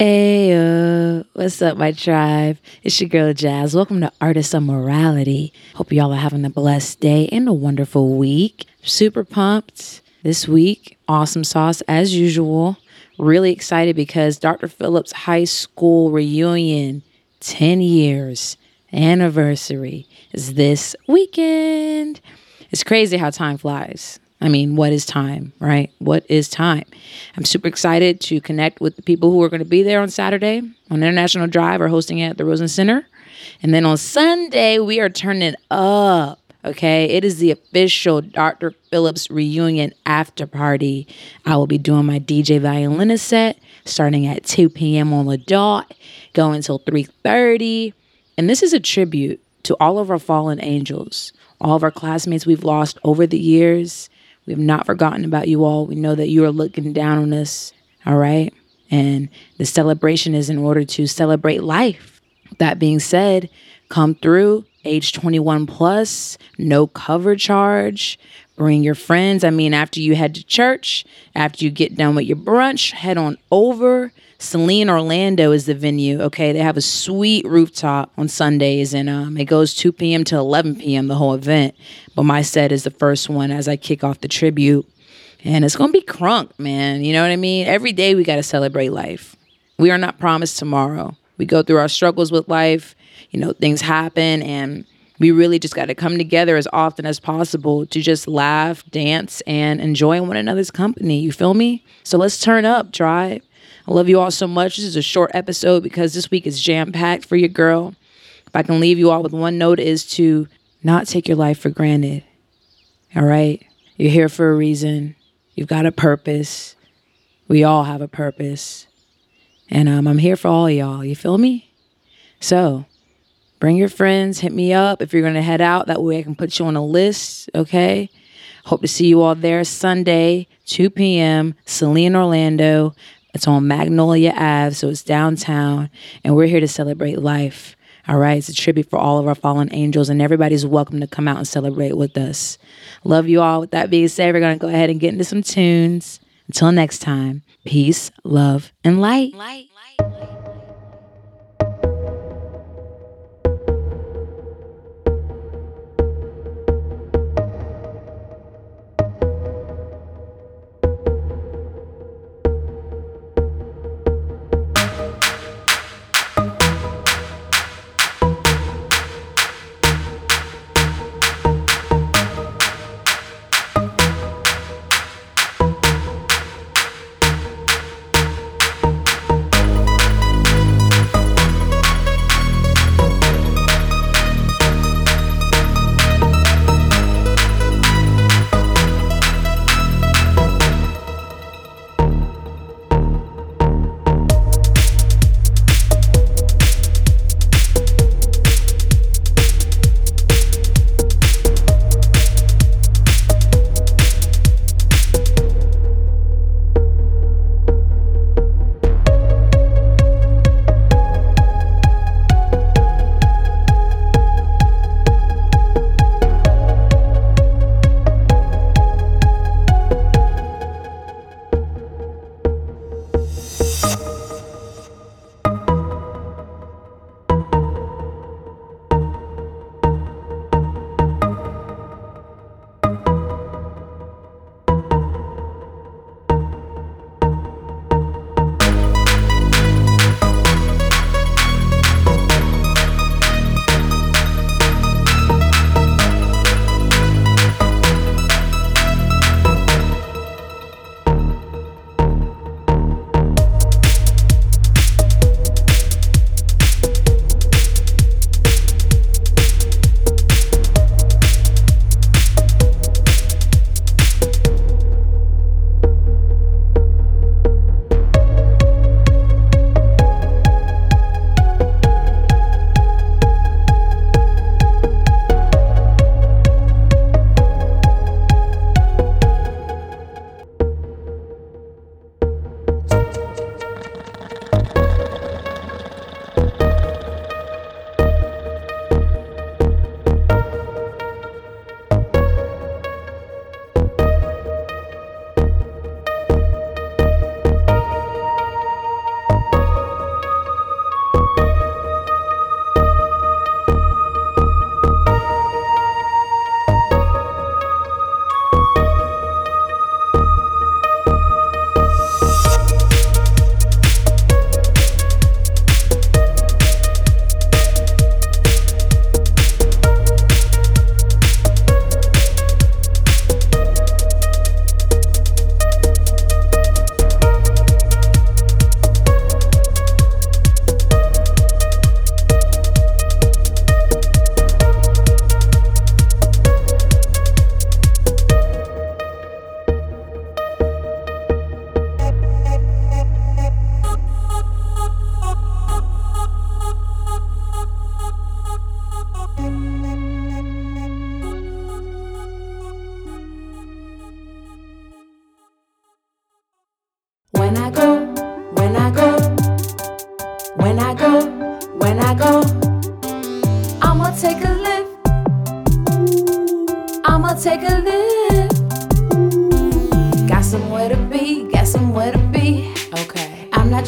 Hey, what's up, my tribe? It's your girl Jazz. Welcome to Artists of Morality. Hope y'all are having a blessed day and a wonderful week. Super pumped this week. Awesome sauce as usual. Really excited because Dr. Phillips High School reunion, 10 years anniversary, is this weekend. It's crazy how time flies. I mean, what is time, right? What is time? I'm super excited to connect with the people who are going to be there on Saturday on International Drive or hosting it at the Rosen Center. And then on Sunday, we are turning up. Okay, it is the official Dr. Phillips reunion after party. I will be doing my DJ violinist set starting at 2 p.m. on the dot, going until 3:30. And this is a tribute to all of our fallen angels, all of our classmates we've lost over the years. We have not forgotten about you all. We know that you are looking down on us. All right. And the celebration is in order to celebrate life. That being said, come through age 21 plus, no cover charge. Bring your friends. I mean, after you head to church, after you get done with your brunch, head on over. Celine Orlando is the venue. Okay, they have a sweet rooftop on Sundays, and um, it goes 2 p.m. to 11 p.m. the whole event. But my set is the first one as I kick off the tribute, and it's gonna be crunk, man. You know what I mean? Every day we gotta celebrate life. We are not promised tomorrow. We go through our struggles with life. You know, things happen, and we really just got to come together as often as possible to just laugh, dance, and enjoy one another's company. You feel me? So let's turn up, tribe. I love you all so much. This is a short episode because this week is jam packed for your girl. If I can leave you all with one note, is to not take your life for granted. All right? You're here for a reason. You've got a purpose. We all have a purpose. And um, I'm here for all of y'all. You feel me? So bring your friends. Hit me up if you're going to head out. That way I can put you on a list. Okay? Hope to see you all there Sunday, 2 p.m., Celine Orlando. It's on Magnolia Ave, so it's downtown, and we're here to celebrate life. All right, it's a tribute for all of our fallen angels, and everybody's welcome to come out and celebrate with us. Love you all. With that being said, we're going to go ahead and get into some tunes. Until next time, peace, love, and light. light. I'll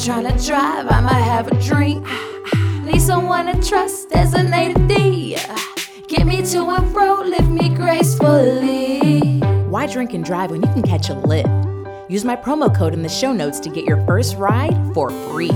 trying to drive, I might have a drink. Need someone to trust, designated D. Get me to and fro, lift me gracefully. Why drink and drive when you can catch a lift? Use my promo code in the show notes to get your first ride for free.